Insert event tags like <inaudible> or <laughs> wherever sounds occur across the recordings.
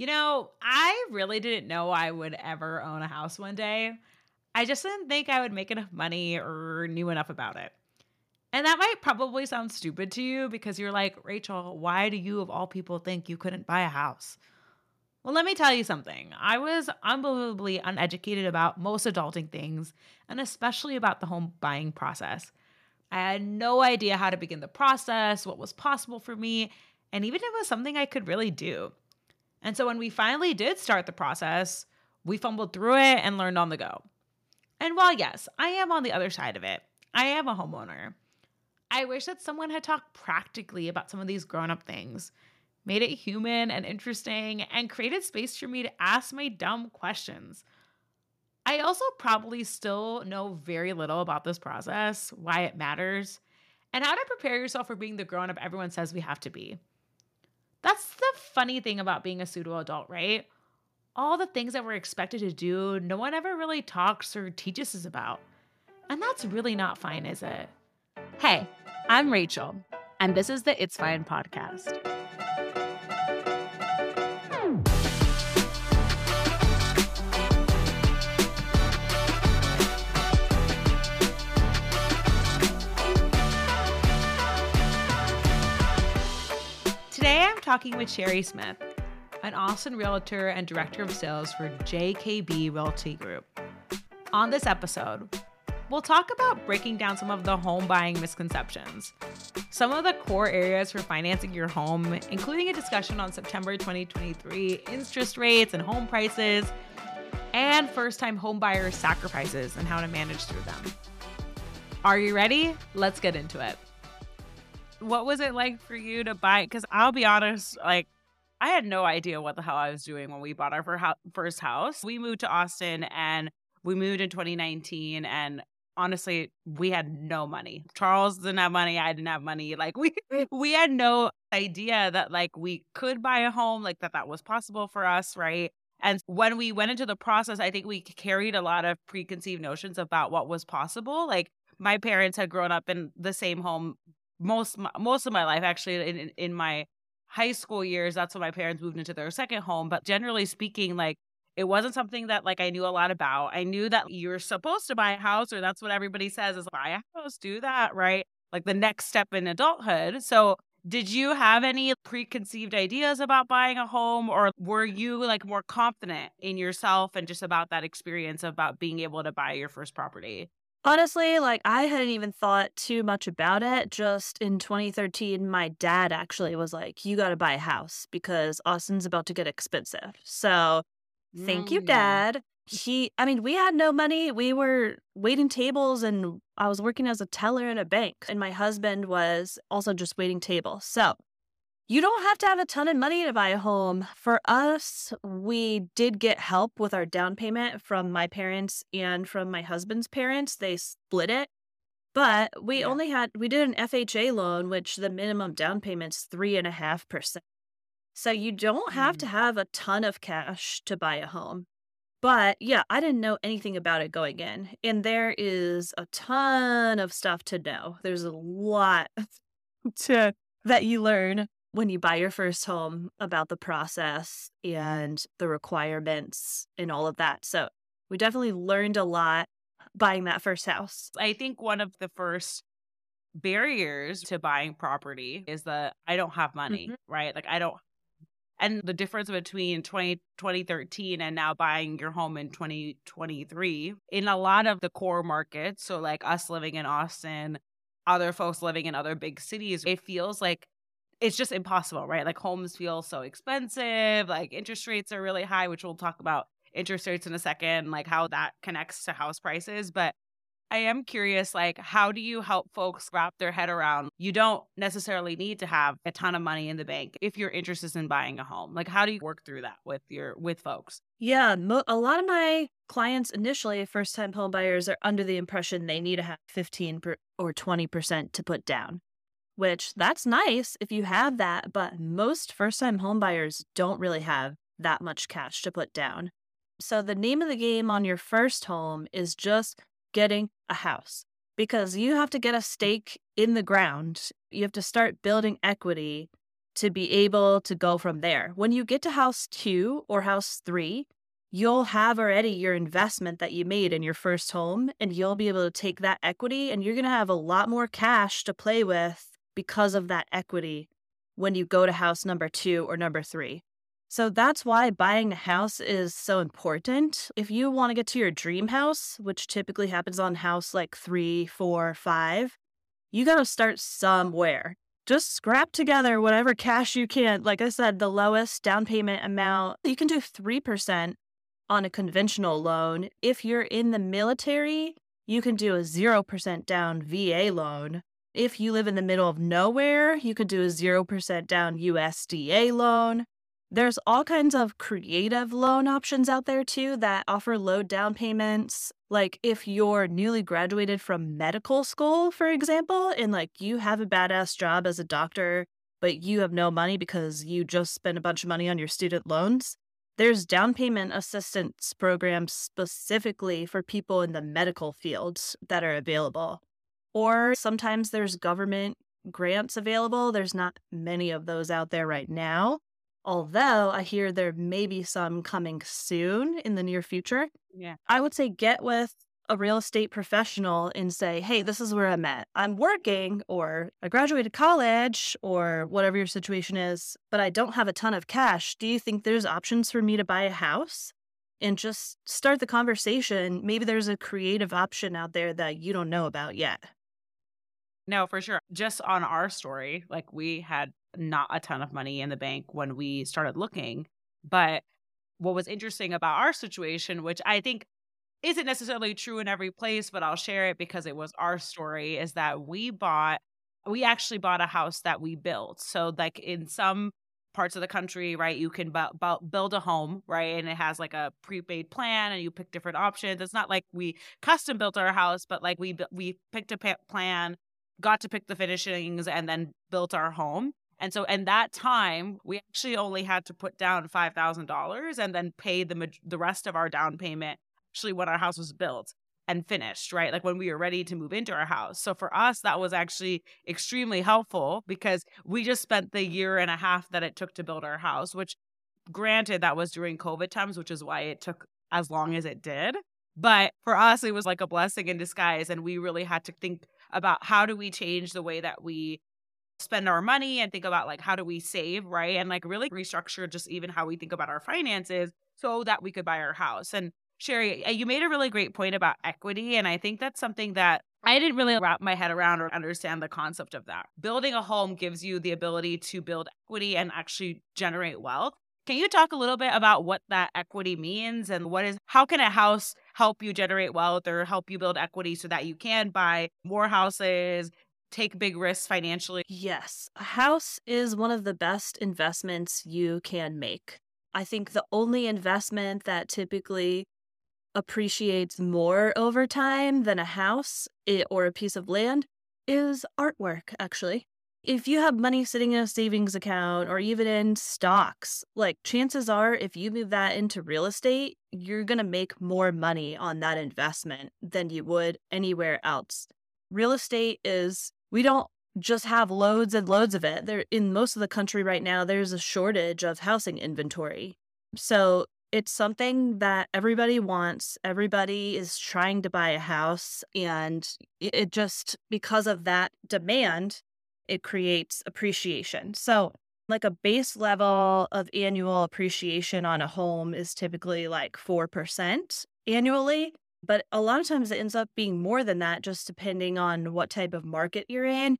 You know, I really didn't know I would ever own a house one day. I just didn't think I would make enough money or knew enough about it. And that might probably sound stupid to you because you're like, Rachel, why do you, of all people, think you couldn't buy a house? Well, let me tell you something. I was unbelievably uneducated about most adulting things, and especially about the home buying process. I had no idea how to begin the process, what was possible for me, and even if it was something I could really do. And so when we finally did start the process, we fumbled through it and learned on the go. And while, yes, I am on the other side of it, I am a homeowner. I wish that someone had talked practically about some of these grown up things, made it human and interesting, and created space for me to ask my dumb questions. I also probably still know very little about this process, why it matters, and how to prepare yourself for being the grown up everyone says we have to be. That's the funny thing about being a pseudo adult, right? All the things that we're expected to do, no one ever really talks or teaches us about. And that's really not fine, is it? Hey, I'm Rachel, and this is the It's Fine podcast. Talking with Cherie Smith, an Austin realtor and director of sales for JKB Realty Group. On this episode, we'll talk about breaking down some of the home buying misconceptions, some of the core areas for financing your home, including a discussion on September 2023 interest rates and home prices, and first time home buyers' sacrifices and how to manage through them. Are you ready? Let's get into it what was it like for you to buy? Because I'll be honest, like I had no idea what the hell I was doing when we bought our first house. We moved to Austin and we moved in 2019 and honestly we had no money charles didn't have money i didn't have money like we we had no idea that like we could buy a home like that that was possible for us right and when we went into the process i think we carried a lot of preconceived notions about what was possible like my parents had grown up in the same home most most of my life actually in in my high school years that's when my parents moved into their second home but generally speaking like it wasn't something that like I knew a lot about. I knew that you're supposed to buy a house or that's what everybody says is buy a house, do that, right? Like the next step in adulthood. So did you have any preconceived ideas about buying a home or were you like more confident in yourself and just about that experience about being able to buy your first property? Honestly, like I hadn't even thought too much about it. Just in 2013, my dad actually was like, You got to buy a house because Austin's about to get expensive. So thank you, mm. dad. He, I mean, we had no money. We were waiting tables and I was working as a teller in a bank. And my husband was also just waiting tables. So you don't have to have a ton of money to buy a home. For us, we did get help with our down payment from my parents and from my husband's parents. They split it. But we yeah. only had, we did an FHA loan, which the minimum down payment's three and a half percent. So you don't have mm. to have a ton of cash to buy a home. But yeah, I didn't know anything about it going in. And there is a ton of stuff to know. There's a lot <laughs> to that you learn when you buy your first home about the process and the requirements and all of that. So we definitely learned a lot buying that first house. I think one of the first barriers to buying property is that I don't have money, mm-hmm. right? Like I don't and the difference between 20, 2013 and now buying your home in 2023 in a lot of the core markets so like us living in austin other folks living in other big cities it feels like it's just impossible, right? Like homes feel so expensive, like interest rates are really high, which we'll talk about interest rates in a second, like how that connects to house prices. But I am curious, like, how do you help folks wrap their head around you don't necessarily need to have a ton of money in the bank if you're interested in buying a home? Like, how do you work through that with your with folks? Yeah, mo- a lot of my clients initially, first time home buyers, are under the impression they need to have 15 per- or 20% to put down which that's nice if you have that, but most first time homebuyers don't really have that much cash to put down. So the name of the game on your first home is just getting a house because you have to get a stake in the ground. You have to start building equity to be able to go from there. When you get to house two or house three, you'll have already your investment that you made in your first home, and you'll be able to take that equity and you're going to have a lot more cash to play with because of that equity when you go to house number two or number three. So that's why buying a house is so important. If you want to get to your dream house, which typically happens on house like three, four, five, you got to start somewhere. Just scrap together whatever cash you can. Like I said, the lowest down payment amount, you can do 3% on a conventional loan. If you're in the military, you can do a 0% down VA loan. If you live in the middle of nowhere, you could do a 0% down USDA loan. There's all kinds of creative loan options out there too that offer low down payments. Like if you're newly graduated from medical school, for example, and like you have a badass job as a doctor, but you have no money because you just spent a bunch of money on your student loans, there's down payment assistance programs specifically for people in the medical fields that are available. Or sometimes there's government grants available. There's not many of those out there right now. Although I hear there may be some coming soon in the near future. Yeah. I would say get with a real estate professional and say, hey, this is where I'm at. I'm working, or I graduated college, or whatever your situation is, but I don't have a ton of cash. Do you think there's options for me to buy a house? And just start the conversation. Maybe there's a creative option out there that you don't know about yet. No, for sure. Just on our story, like we had not a ton of money in the bank when we started looking. But what was interesting about our situation, which I think isn't necessarily true in every place, but I'll share it because it was our story, is that we bought, we actually bought a house that we built. So, like in some parts of the country, right, you can bu- bu- build a home, right, and it has like a prepaid plan, and you pick different options. It's not like we custom built our house, but like we we picked a plan, got to pick the finishings, and then built our home. And so, in that time, we actually only had to put down five thousand dollars and then pay the the rest of our down payment. Actually, when our house was built and finished, right? Like when we were ready to move into our house. So for us, that was actually extremely helpful because we just spent the year and a half that it took to build our house. Which, granted, that was during COVID times, which is why it took as long as it did. But for us, it was like a blessing in disguise, and we really had to think about how do we change the way that we spend our money and think about like how do we save, right? And like really restructure just even how we think about our finances so that we could buy our house. And Cherie, you made a really great point about equity. And I think that's something that I didn't really wrap my head around or understand the concept of that. Building a home gives you the ability to build equity and actually generate wealth. Can you talk a little bit about what that equity means and what is how can a house help you generate wealth or help you build equity so that you can buy more houses, take big risks financially? Yes. A house is one of the best investments you can make. I think the only investment that typically appreciates more over time than a house or a piece of land is artwork, actually. If you have money sitting in a savings account or even in stocks, like chances are, if you move that into real estate, you're going to make more money on that investment than you would anywhere else. Real estate is we don't just have loads and loads of it. There in most of the country right now there's a shortage of housing inventory. So it's something that everybody wants. Everybody is trying to buy a house and it just because of that demand it creates appreciation. So like a base level of annual appreciation on a home is typically like 4% annually. But a lot of times it ends up being more than that, just depending on what type of market you're in.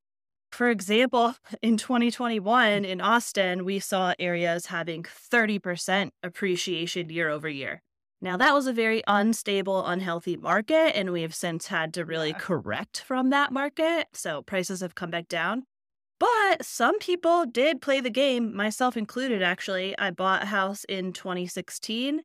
For example, <laughs> in 2021 in Austin, we saw areas having 30% appreciation year over year. Now, that was a very unstable, unhealthy market, and we have since had to really correct from that market. So prices have come back down. But some people did play the game, myself included, actually. I bought a house in 2016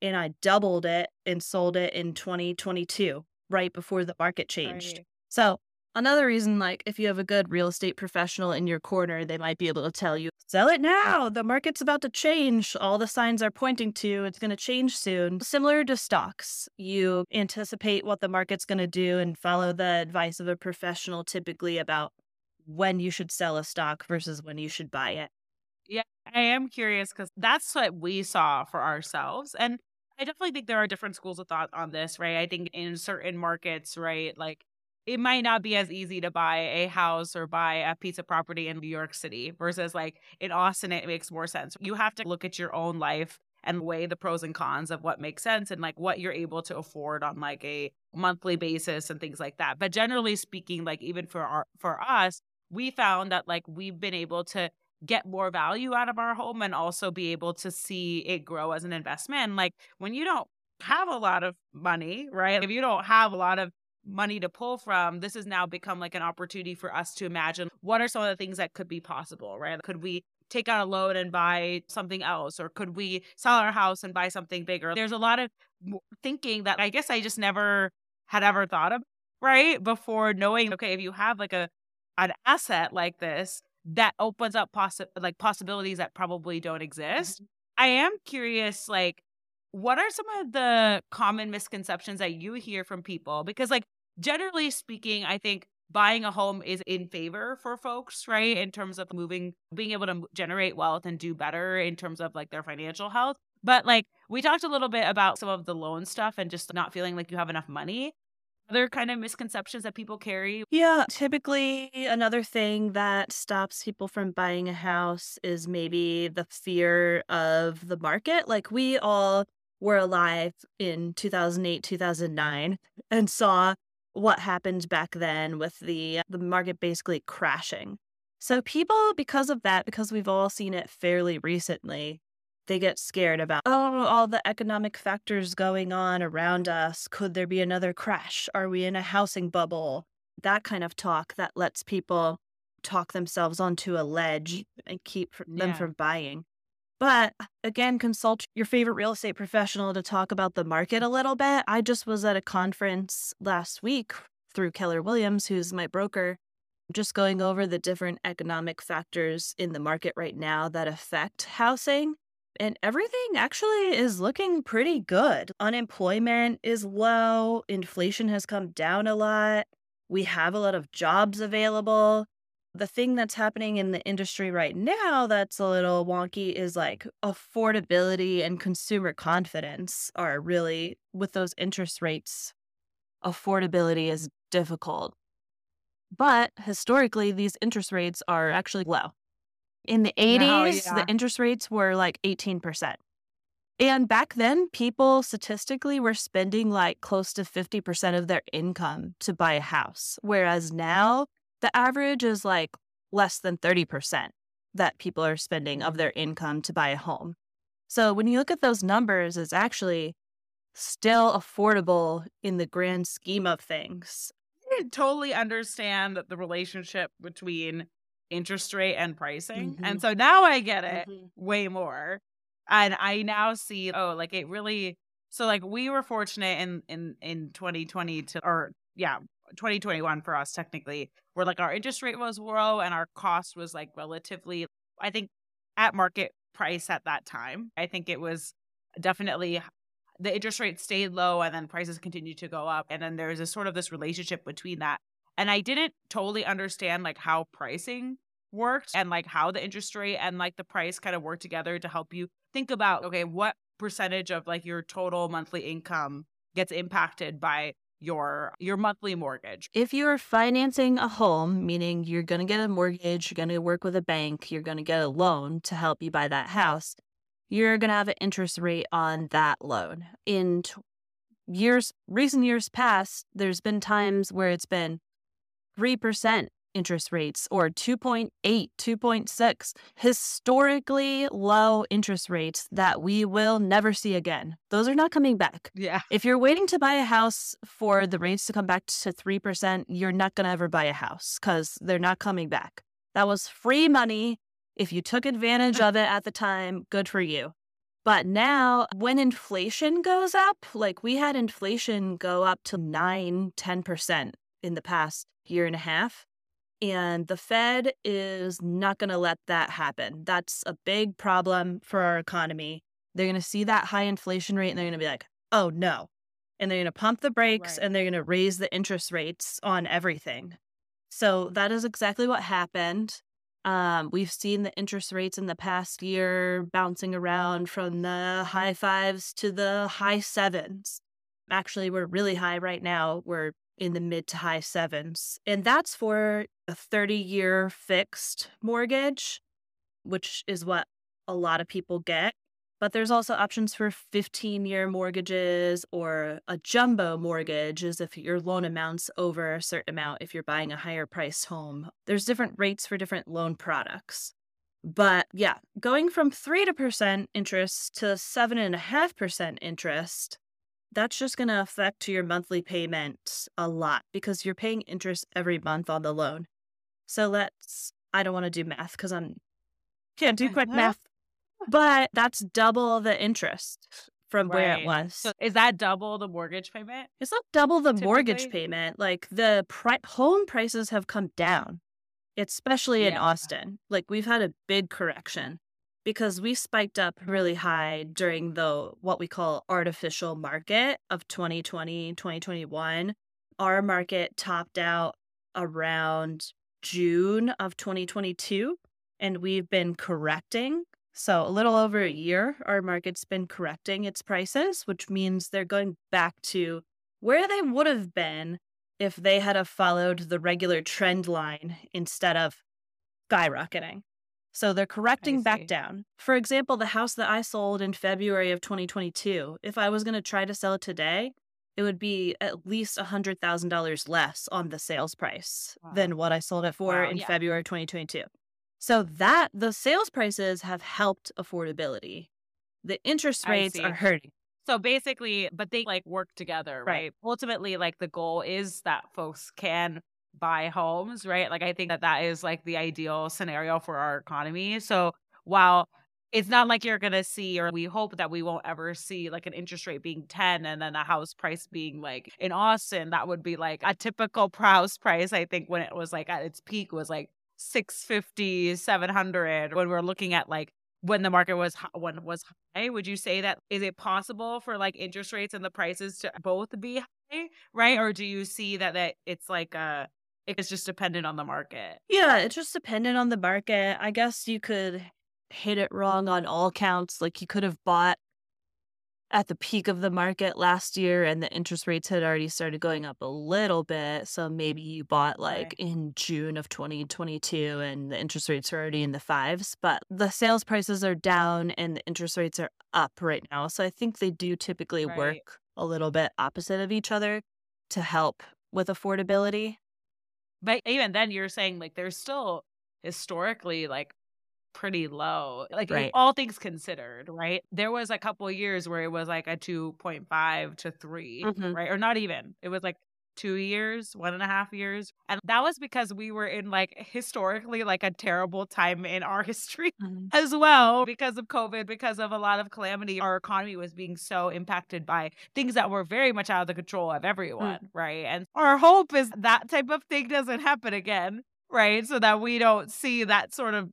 and I doubled it and sold it in 2022, right before the market changed. Right. So, another reason, like, if you have a good real estate professional in your corner, they might be able to tell you, sell it now. The market's about to change. All the signs are pointing to it's going to change soon. Similar to stocks, you anticipate what the market's going to do and follow the advice of a professional typically about when you should sell a stock versus when you should buy it. Yeah, I am curious because that's what we saw for ourselves. And I definitely think there are different schools of thought on this, right? I think in certain markets, right, like it might not be as easy to buy a house or buy a piece of property in New York City versus like in Austin, it makes more sense. You have to look at your own life and weigh the pros and cons of what makes sense and like what you're able to afford on like a monthly basis and things like that. But generally speaking, like even for our for us, we found that like we've been able to get more value out of our home and also be able to see it grow as an investment. Like when you don't have a lot of money, right? If you don't have a lot of money to pull from, this has now become like an opportunity for us to imagine what are some of the things that could be possible, right? Could we take out a loan and buy something else? Or could we sell our house and buy something bigger? There's a lot of thinking that I guess I just never had ever thought of, right? Before knowing, okay, if you have like a an asset like this, that opens up possi- like possibilities that probably don't exist. Mm-hmm. I am curious, like, what are some of the common misconceptions that you hear from people? Because, like, generally speaking, I think buying a home is in favor for folks, right? In terms of moving, being able to generate wealth and do better in terms of like their financial health. But like we talked a little bit about some of the loan stuff and just not feeling like you have enough money other kind of misconceptions that people carry? Yeah, typically another thing that stops people from buying a house is maybe the fear of the market. Like we all were alive in 2008, 2009 and saw what happened back then with the uh, the market basically crashing. So people because of that because we've all seen it fairly recently, they get scared about, oh, all the economic factors going on around us. Could there be another crash? Are we in a housing bubble? That kind of talk that lets people talk themselves onto a ledge and keep them yeah. from buying. But again, consult your favorite real estate professional to talk about the market a little bit. I just was at a conference last week through Keller Williams, who's my broker, just going over the different economic factors in the market right now that affect housing and everything actually is looking pretty good. Unemployment is low, inflation has come down a lot, we have a lot of jobs available. The thing that's happening in the industry right now that's a little wonky is like affordability and consumer confidence are really, with those interest rates, affordability is difficult. But historically, these interest rates are actually low. In the 80s, yeah. the interest rates were like 18%. And back then, people statistically were spending like close to 50% of their income to buy a house. Whereas now, the average is like less than 30% that people are spending of their income to buy a home. So when you look at those numbers, it's actually still affordable in the grand scheme of things. I totally understand that the relationship between interest rate and pricing. Mm-hmm. And so now I get it mm-hmm. way more. And I now see, oh, like it really so like we were fortunate in in in 2020 to or yeah, 2021 for us technically, where like our interest rate was low and our cost was like relatively I think at market price at that time. I think it was definitely the interest rate stayed low and then prices continued to go up and then there's a sort of this relationship between that and I didn't totally understand like how pricing worked and like how the interest rate and like the price kind of work together to help you think about okay, what percentage of like your total monthly income gets impacted by your your monthly mortgage. If you're financing a home, meaning you're going to get a mortgage, you're going to work with a bank, you're going to get a loan to help you buy that house, you're going to have an interest rate on that loan. In t- years recent years past, there's been times where it's been 3% interest rates or 2.8, 2.6, historically low interest rates that we will never see again. Those are not coming back. Yeah. If you're waiting to buy a house for the rates to come back to 3%, you're not going to ever buy a house because they're not coming back. That was free money. If you took advantage <laughs> of it at the time, good for you. But now, when inflation goes up, like we had inflation go up to 9, 10% in the past year and a half. And the Fed is not going to let that happen. That's a big problem for our economy. They're going to see that high inflation rate and they're going to be like, oh no. And they're going to pump the brakes right. and they're going to raise the interest rates on everything. So that is exactly what happened. Um, we've seen the interest rates in the past year bouncing around from the high fives to the high sevens. Actually, we're really high right now. We're in the mid to high sevens. And that's for a 30 year fixed mortgage, which is what a lot of people get. But there's also options for 15 year mortgages or a jumbo mortgage, as if your loan amount's over a certain amount if you're buying a higher priced home. There's different rates for different loan products. But yeah, going from 3% interest to 7.5% interest, that's just going to affect your monthly payment a lot because you're paying interest every month on the loan. So let's, I don't want to do math because I'm can't do quick math but that's double the interest from right. where it was. So is that double the mortgage payment? It's not double the typically? mortgage payment. Like the pri- home prices have come down, especially in yeah. Austin. Like we've had a big correction because we spiked up really high during the what we call artificial market of 2020, 2021. Our market topped out around June of 2022 and we've been correcting so, a little over a year, our market's been correcting its prices, which means they're going back to where they would have been if they had have followed the regular trend line instead of skyrocketing. So they're correcting back down. For example, the house that I sold in February of 2022, if I was going to try to sell it today, it would be at least $100,000 less on the sales price wow. than what I sold it for wow, in yeah. February 2022. So that the sales prices have helped affordability. The interest rates are hurting. So basically, but they like work together, right? right? Ultimately, like the goal is that folks can buy homes, right? Like I think that that is like the ideal scenario for our economy. So while it's not like you're going to see, or we hope that we won't ever see like an interest rate being 10 and then a house price being like in Austin, that would be like a typical house price. I think when it was like at its peak was like 650 700 when we're looking at like when the market was when was high would you say that is it possible for like interest rates and the prices to both be high right or do you see that that it's like uh it's just dependent on the market yeah it's just dependent on the market i guess you could hit it wrong on all counts like you could have bought at the peak of the market last year and the interest rates had already started going up a little bit. So maybe you bought like right. in June of 2022 and the interest rates are already in the fives, but the sales prices are down and the interest rates are up right now. So I think they do typically right. work a little bit opposite of each other to help with affordability. But even then, you're saying like they're still historically like pretty low. Like right. all things considered, right? There was a couple years where it was like a 2.5 to 3, mm-hmm. right? Or not even. It was like two years, one and a half years. And that was because we were in like historically like a terrible time in our <laughs> history mm-hmm. as well because of COVID, because of a lot of calamity. Our economy was being so impacted by things that were very much out of the control of everyone, mm-hmm. right? And our hope is that type of thing doesn't happen again. Right. So that we don't see that sort of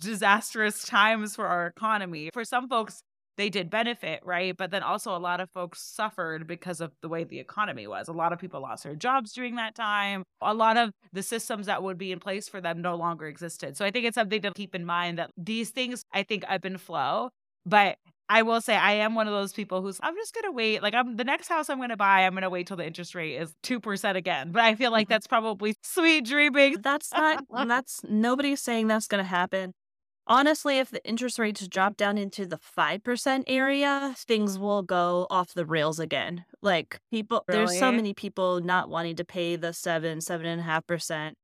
disastrous times for our economy. For some folks, they did benefit, right? But then also a lot of folks suffered because of the way the economy was. A lot of people lost their jobs during that time. A lot of the systems that would be in place for them no longer existed. So I think it's something to keep in mind that these things I think ebb and flow. But I will say I am one of those people who's I'm just gonna wait. Like I'm the next house I'm gonna buy, I'm gonna wait till the interest rate is two percent again. But I feel like mm-hmm. that's probably <laughs> sweet dreaming. That's not <laughs> that's nobody's saying that's gonna happen. Honestly, if the interest rates drop down into the 5% area, things will go off the rails again. Like people, really? there's so many people not wanting to pay the seven, seven and a half percent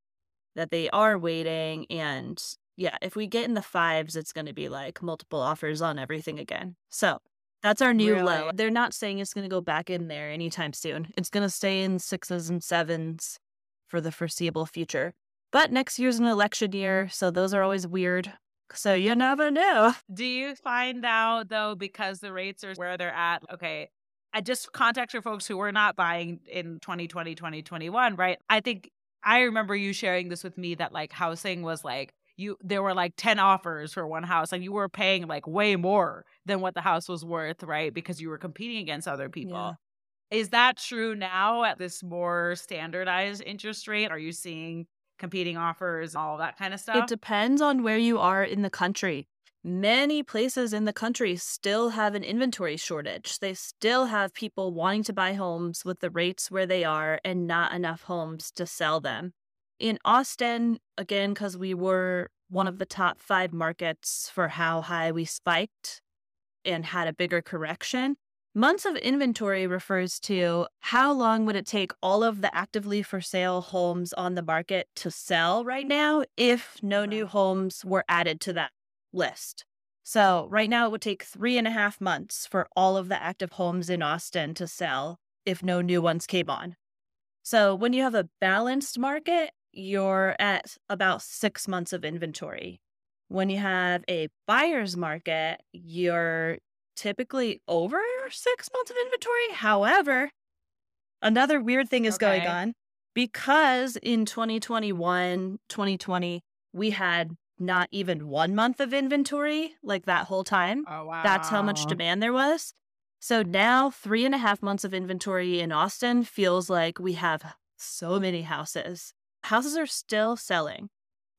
that they are waiting. And yeah, if we get in the fives, it's going to be like multiple offers on everything again. So that's our new really? low. They're not saying it's going to go back in there anytime soon. It's going to stay in sixes and sevens for the foreseeable future. But next year's an election year, so those are always weird. So you never know. Do you find out though, because the rates are where they're at? Okay. I just contact your folks who were not buying in 2020, 2021, right? I think I remember you sharing this with me that like housing was like you there were like 10 offers for one house and you were paying like way more than what the house was worth, right? Because you were competing against other people. Yeah. Is that true now at this more standardized interest rate? Are you seeing competing offers, all that kind of stuff? It depends on where you are in the country. Many places in the country still have an inventory shortage. They still have people wanting to buy homes with the rates where they are and not enough homes to sell them. In Austin, again, because we were one of the top five markets for how high we spiked and had a bigger correction, Months of inventory refers to how long would it take all of the actively for sale homes on the market to sell right now if no new homes were added to that list. So, right now, it would take three and a half months for all of the active homes in Austin to sell if no new ones came on. So, when you have a balanced market, you're at about six months of inventory. When you have a buyer's market, you're typically over six months of inventory. However, another weird thing is okay. going on because in 2021, 2020, we had not even one month of inventory like that whole time. Oh, wow. That's how much demand there was. So now, three and a half months of inventory in Austin feels like we have so many houses. Houses are still selling.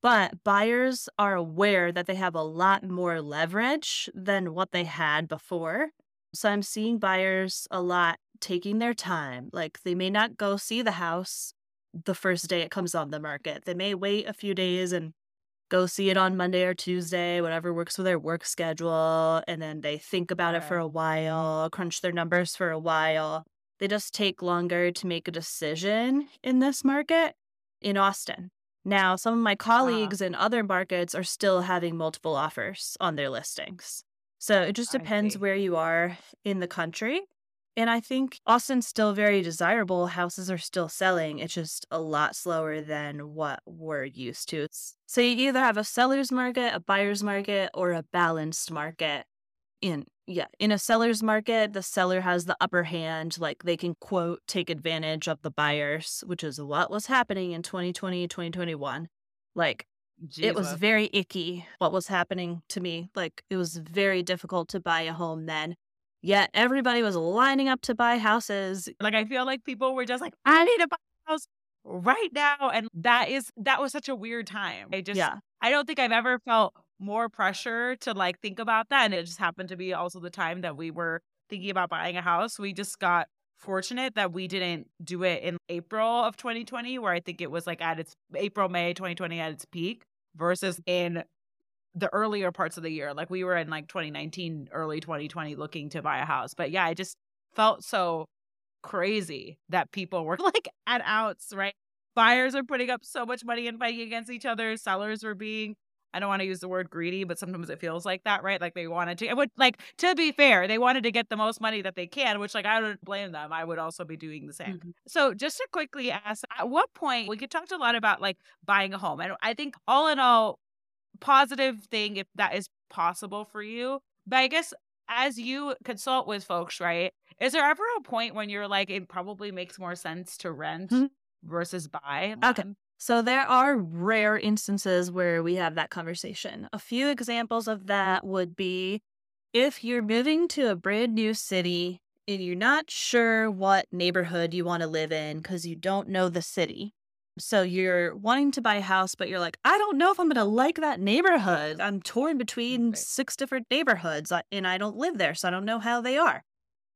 But buyers are aware that they have a lot more leverage than what they had before. So I'm seeing buyers a lot taking their time. Like they may not go see the house the first day it comes on the market. They may wait a few days and go see it on Monday or Tuesday, whatever works with their work schedule. And then they think about it for a while, crunch their numbers for a while. They just take longer to make a decision in this market in Austin. Now, some of my uh-huh. colleagues in other markets are still having multiple offers on their listings. So it just depends where you are in the country. And I think Austin's still very desirable. Houses are still selling. It's just a lot slower than what we're used to. So you either have a seller's market, a buyer's market, or a balanced market in yeah in a seller's market the seller has the upper hand like they can quote take advantage of the buyers which is what was happening in 2020 2021 like It was very icky what was happening to me like it was very difficult to buy a home then yet everybody was lining up to buy houses like i feel like people were just like i need to buy a house right now and that is that was such a weird time i just yeah i don't think i've ever felt more pressure to like think about that. And it just happened to be also the time that we were thinking about buying a house. We just got fortunate that we didn't do it in April of 2020, where I think it was like at its April, May 2020 at its peak, versus in the earlier parts of the year. Like we were in like 2019, early 2020 looking to buy a house. But yeah, I just felt so crazy that people were <laughs> like at outs, right? Buyers are putting up so much money and fighting against each other. Sellers were being I don't want to use the word greedy, but sometimes it feels like that, right? Like they wanted to, it would like to be fair, they wanted to get the most money that they can, which like I don't blame them. I would also be doing the same. Mm-hmm. So just to quickly ask, at what point we could talk a lot about like buying a home, and I think all in all, positive thing if that is possible for you. But I guess as you consult with folks, right? Is there ever a point when you're like, it probably makes more sense to rent mm-hmm. versus buy? Okay. So there are rare instances where we have that conversation. A few examples of that would be if you're moving to a brand new city and you're not sure what neighborhood you want to live in because you don't know the city. So you're wanting to buy a house, but you're like, I don't know if I'm going to like that neighborhood. I'm torn between six different neighborhoods and I don't live there, so I don't know how they are.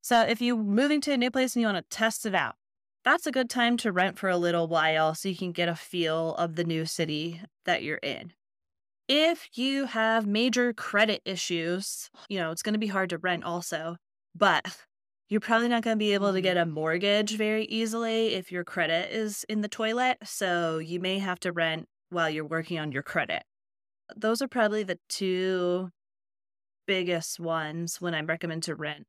So if you're moving to a new place and you want to test it out, that's a good time to rent for a little while so you can get a feel of the new city that you're in. If you have major credit issues, you know, it's going to be hard to rent also, but you're probably not going to be able to mm-hmm. get a mortgage very easily if your credit is in the toilet. So you may have to rent while you're working on your credit. Those are probably the two biggest ones when I recommend to rent.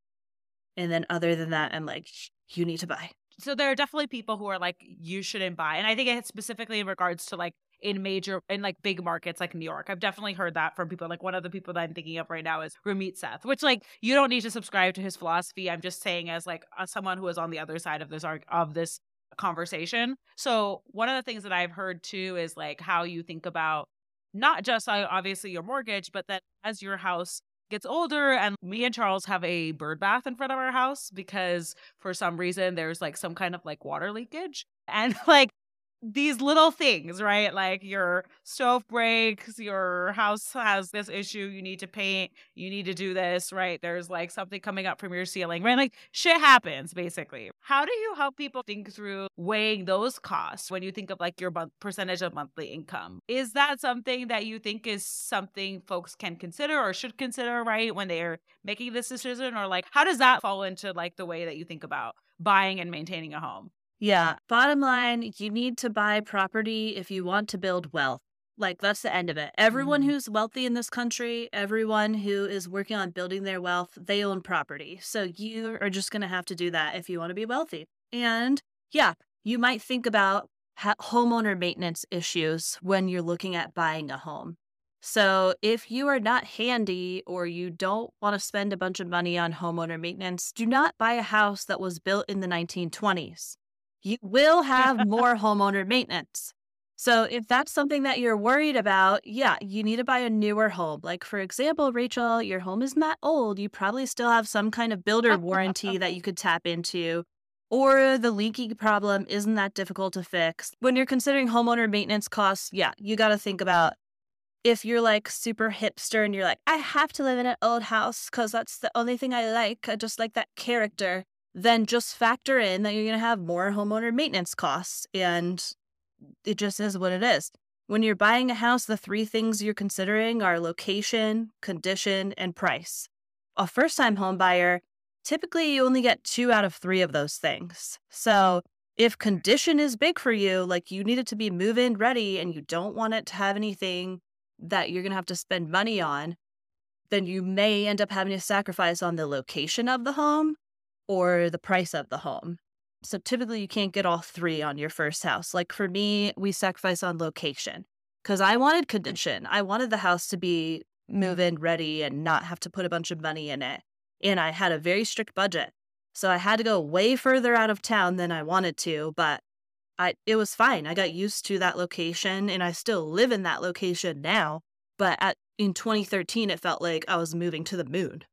And then other than that, I'm like, you need to buy so there are definitely people who are like you shouldn't buy and i think it's specifically in regards to like in major in like big markets like new york. I've definitely heard that from people like one of the people that i'm thinking of right now is Ramit Sethi, which like you don't need to subscribe to his philosophy. I'm just saying as like someone who is on the other side of this of this conversation. So one of the things that i've heard too is like how you think about not just uh, obviously your mortgage but that as your house gets older and me and Charles have a bird bath in front of our house because for some reason there's like some kind of like water leakage. And <laughs> like these little things, right? Like your stove breaks, your house has this issue, you need to paint, you need to do this, right? There's like something coming up from your ceiling, right? Like shit happens basically. How do you help people think through weighing those costs when you think of like your month percentage of monthly income? Is that something that you think is something folks can consider or should consider, right? When they're making this decision or like how does that fall into like the way that you think about buying and maintaining a home? Yeah. Bottom line, you need to buy property if you want to build wealth. Like, that's the end of it. Everyone mm who's wealthy in this country, everyone who is working on building their wealth, they own property. So you are just going to have to do that if you want to be wealthy. And yeah, you might think about ha- homeowner maintenance issues when you're looking at buying a home. So, if you are not handy or you don't want to spend a bunch of money on homeowner maintenance, do not buy a house that was built in the 1920s you will have <laughs> more homeowner maintenance. So if that's something that you're worried about, yeah, you need to buy a newer home. Like for example, Rachel, your home is not that old. You probably still have some kind of builder warranty that you could tap into. Or the leaking problem isn't that difficult to fix. When you're considering homeowner maintenance costs, yeah, you got to think about if you're like super hipster and you're like, I have to live in an old house because that's the only thing I like. I just like that character then just factor in that you're going to have more homeowner maintenance costs. And it just is what it is. When you're buying a house, the three things you're considering are location, condition, and price. A first time home buyer, typically you only get two out of three of those things. So if condition is big for you, like you need it to be move in ready and you don't want it to have anything that you're going to have to spend money on, then you may end up having to sacrifice on the location of the home or the price of the home. So typically you can't get all three on your first house. Like for me, we sacrifice on location because I wanted condition. I wanted the house to be move in ready and not have to put a bunch of money in it. And I had a very strict budget. So I had to go way further out of town than I wanted to, but I it was fine. I got used to that location and I still live in that location now. But at in 2013 it felt like I was moving to the moon.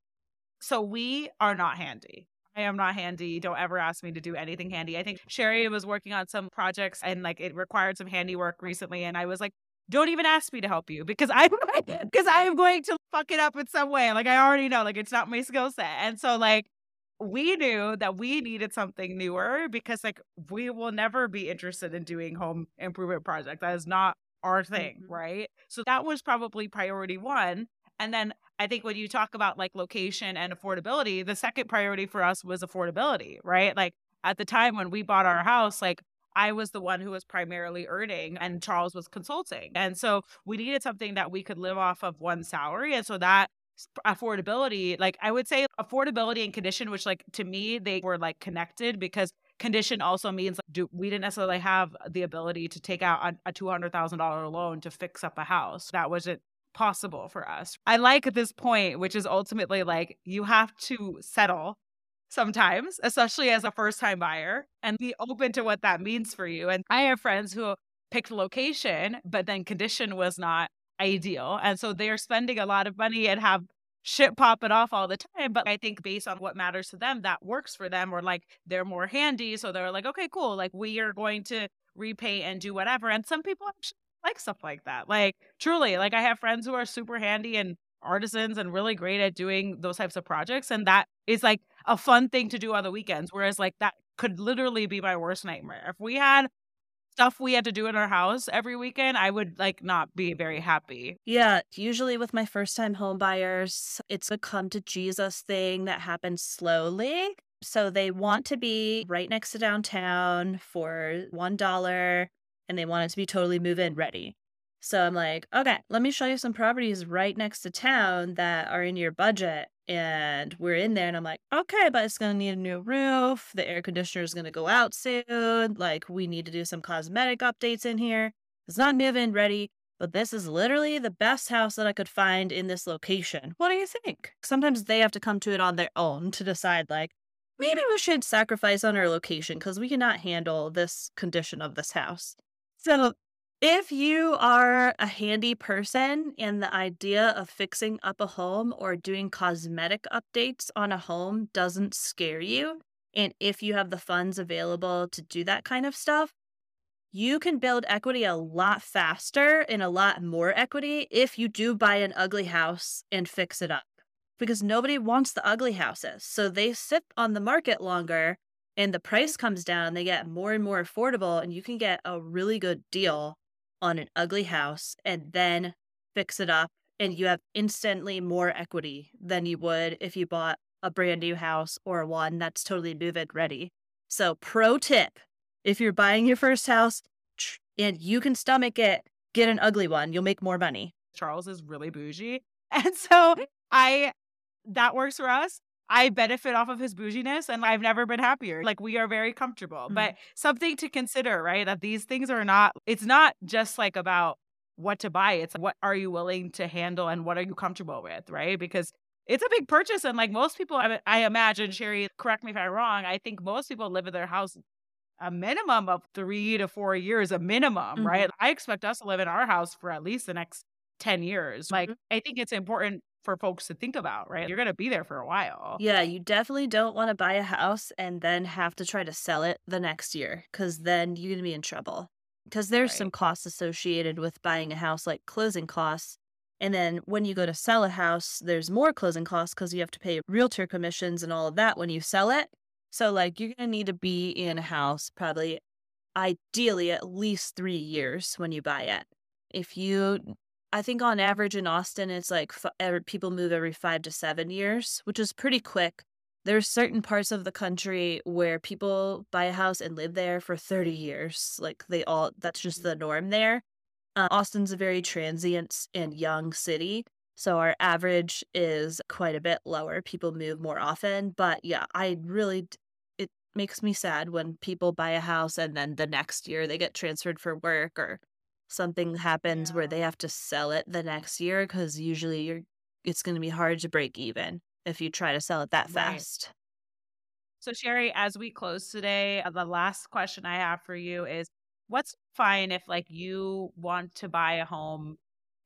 So we are not handy. I am not handy. Don't ever ask me to do anything handy. I think Cherie was working on some projects and like it required some handiwork recently. And I was like, don't even ask me to help you because I'm because I am going to fuck it up in some way. Like I already know, like it's not my skill set. And so like we knew that we needed something newer because like we will never be interested in doing home improvement projects. That is not our thing, mm-hmm. right? So that was probably priority one. And then I think when you talk about like location and affordability, the second priority for us was affordability, right? Like at the time when we bought our house, like I was the one who was primarily earning and Charles was consulting. And so we needed something that we could live off of one salary. And so that affordability, like I would say affordability and condition, which like to me, they were like connected because condition also means like, do we didn't necessarily have the ability to take out a, a $200,000 loan to fix up a house. That wasn't possible for us. I like this point, which is ultimately like you have to settle sometimes, especially as a first time buyer, and be open to what that means for you. And I have friends who picked location, but then condition was not ideal. And so they're spending a lot of money and have shit popping off all the time. But I think based on what matters to them, that works for them, or like they're more handy. So they're like, okay, cool. Like we are going to repay and do whatever. And some people actually like stuff like that. Like truly, like I have friends who are super handy and artisans and really great at doing those types of projects. And that is like a fun thing to do on the weekends. Whereas like that could literally be my worst nightmare. If we had stuff we had to do in our house every weekend, I would like not be very happy. Yeah, usually with my first time home buyers, it's a come to Jesus thing that happens slowly. So they want to be right next to downtown for $1 and they want it to be totally move in ready. So I'm like, okay, let me show you some properties right next to town that are in your budget. And we're in there, and I'm like, okay, but it's gonna need a new roof. The air conditioner is gonna go out soon. Like, we need to do some cosmetic updates in here. It's not move in ready, but this is literally the best house that I could find in this location. What do you think? Sometimes they have to come to it on their own to decide, like, maybe we should sacrifice on our location because we cannot handle this condition of this house. So, if you are a handy person and the idea of fixing up a home or doing cosmetic updates on a home doesn't scare you, and if you have the funds available to do that kind of stuff, you can build equity a lot faster and a lot more equity if you do buy an ugly house and fix it up because nobody wants the ugly houses. So they sit on the market longer and the price comes down, they get more and more affordable, and you can get a really good deal on an ugly house and then fix it up. And you have instantly more equity than you would if you bought a brand new house or one that's totally move in ready. So, pro tip if you're buying your first house and you can stomach it, get an ugly one. You'll make more money. Charles is really bougie. <laughs> And so I, that works for us. I benefit off of his bouginess and I've never been happier. Like we are very comfortable. Mm-hmm. But something to consider, right? That these things are not, it's not just like about what to buy. It's what are you willing to handle and what are you comfortable with, right? Because it's a big purchase. And like most people, I, I imagine, Cherie, correct me if I'm wrong, I think most people live in their house a minimum of three to four years, a minimum, mm-hmm. right? I expect us to live in our house for at least the next 10 years. Mm-hmm. Like, I think it's important for folks to think about, right? You're going to be there for a while. Yeah, you definitely don't want to buy a house and then have to try to sell it the next year because then you're going to be in trouble. Because there's right. some costs associated with buying a house, like closing costs. And then when you go to sell a house, there's more closing costs because you have to pay realtor commissions and all of that when you sell it. So, like, you're going to need to be in a house probably ideally at least three years when you buy it. If you, I think on average in Austin, it's like f- people move every five to seven years, which is pretty quick. There's certain parts of the country where people buy a house and live there for 30 years. Like, they all, that's just the norm there. Uh, Austin's a very transient and young city. So our average is quite a bit lower. People move more often. But yeah, I really it makes me sad when people buy a house and then the next year they get transferred for work or something happens yeah. where they have to sell it the next year because usually you're it's going to be hard to break even if you try to sell it that right. fast. So Cherie, as we close today, uh, the last question I have for you is what's fine if like you want to buy a home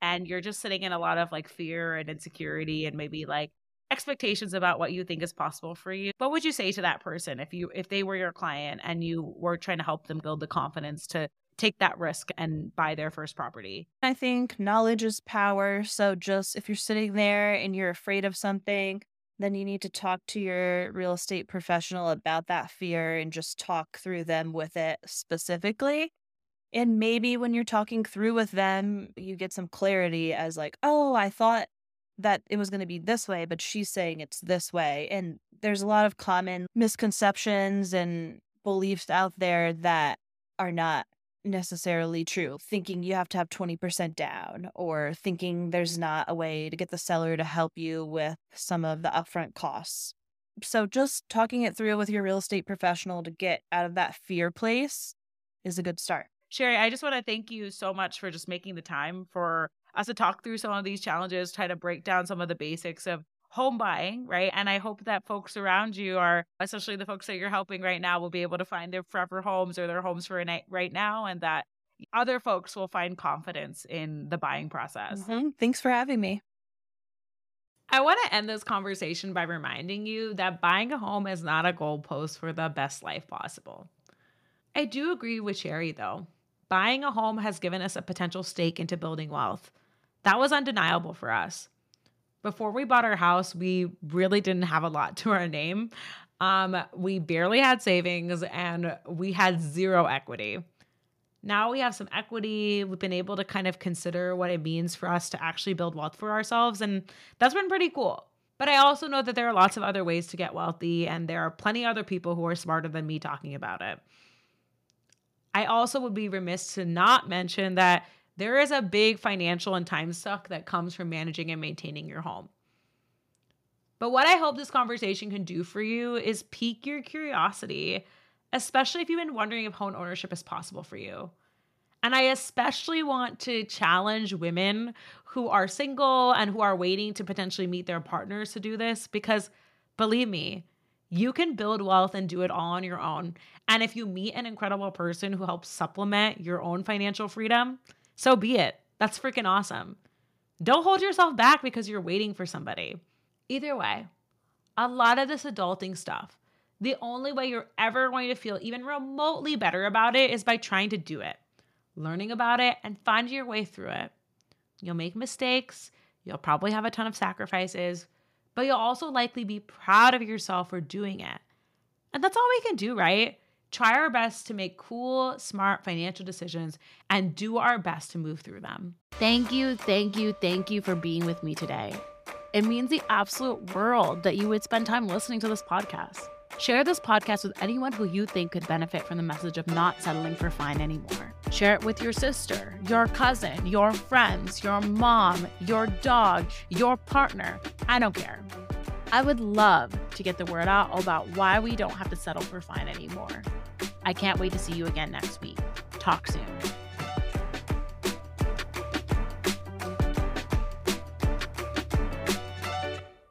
and you're just sitting in a lot of like fear and insecurity and maybe like expectations about what you think is possible for you what would you say to that person if you if they were your client and you were trying to help them build the confidence to take that risk and buy their first property i think knowledge is power so just if you're sitting there and you're afraid of something then you need to talk to your real estate professional about that fear and just talk through them with it specifically and maybe when you're talking through with them you get some clarity as like oh i thought that it was going to be this way, but she's saying it's this way. And there's a lot of common misconceptions and beliefs out there that are not necessarily true. Thinking you have to have 20% down, or thinking there's not a way to get the seller to help you with some of the upfront costs. So, just talking it through with your real estate professional to get out of that fear place is a good start. Cherie, I just want to thank you so much for just making the time for us to talk through some of these challenges, try to break down some of the basics of home buying, right? And I hope that folks around you are, especially the folks that you're helping right now, will be able to find their forever homes or their homes for a night right now, and that other folks will find confidence in the buying process. Mm-hmm. Thanks for having me. I want to end this conversation by reminding you that buying a home is not a goalpost for the best life possible. I do agree with Cherie, though. Buying a home has given us a potential stake into building wealth. That was undeniable for us. Before we bought our house, we really didn't have a lot to our name. Um, we barely had savings and we had zero equity. Now we have some equity. We've been able to kind of consider what it means for us to actually build wealth for ourselves. And that's been pretty cool. But I also know that there are lots of other ways to get wealthy, and there are plenty other people who are smarter than me talking about it. I also would be remiss to not mention that there is a big financial and time suck that comes from managing and maintaining your home. But what I hope this conversation can do for you is pique your curiosity, especially if you've been wondering if home ownership is possible for you. And I especially want to challenge women who are single and who are waiting to potentially meet their partners to do this because believe me, you can build wealth and do it all on your own. And if you meet an incredible person who helps supplement your own financial freedom, so be it. That's freaking awesome. Don't hold yourself back because you're waiting for somebody. Either way, a lot of this adulting stuff, the only way you're ever going to feel even remotely better about it is by trying to do it. learning about it, and finding your way through it. You'll make mistakes, you'll probably have a ton of sacrifices, but you'll also likely be proud of yourself for doing it. And that's all we can do, right? Try our best to make cool, smart financial decisions and do our best to move through them. Thank you, thank you, thank you for being with me today. It means the absolute world that you would spend time listening to this podcast. Share this podcast with anyone who you think could benefit from the message of not settling for fine anymore. Share it with your sister, your cousin, your friends, your mom, your dog, your partner. I don't care. I would love to get the word out about why we don't have to settle for fine anymore. I can't wait to see you again next week. Talk soon.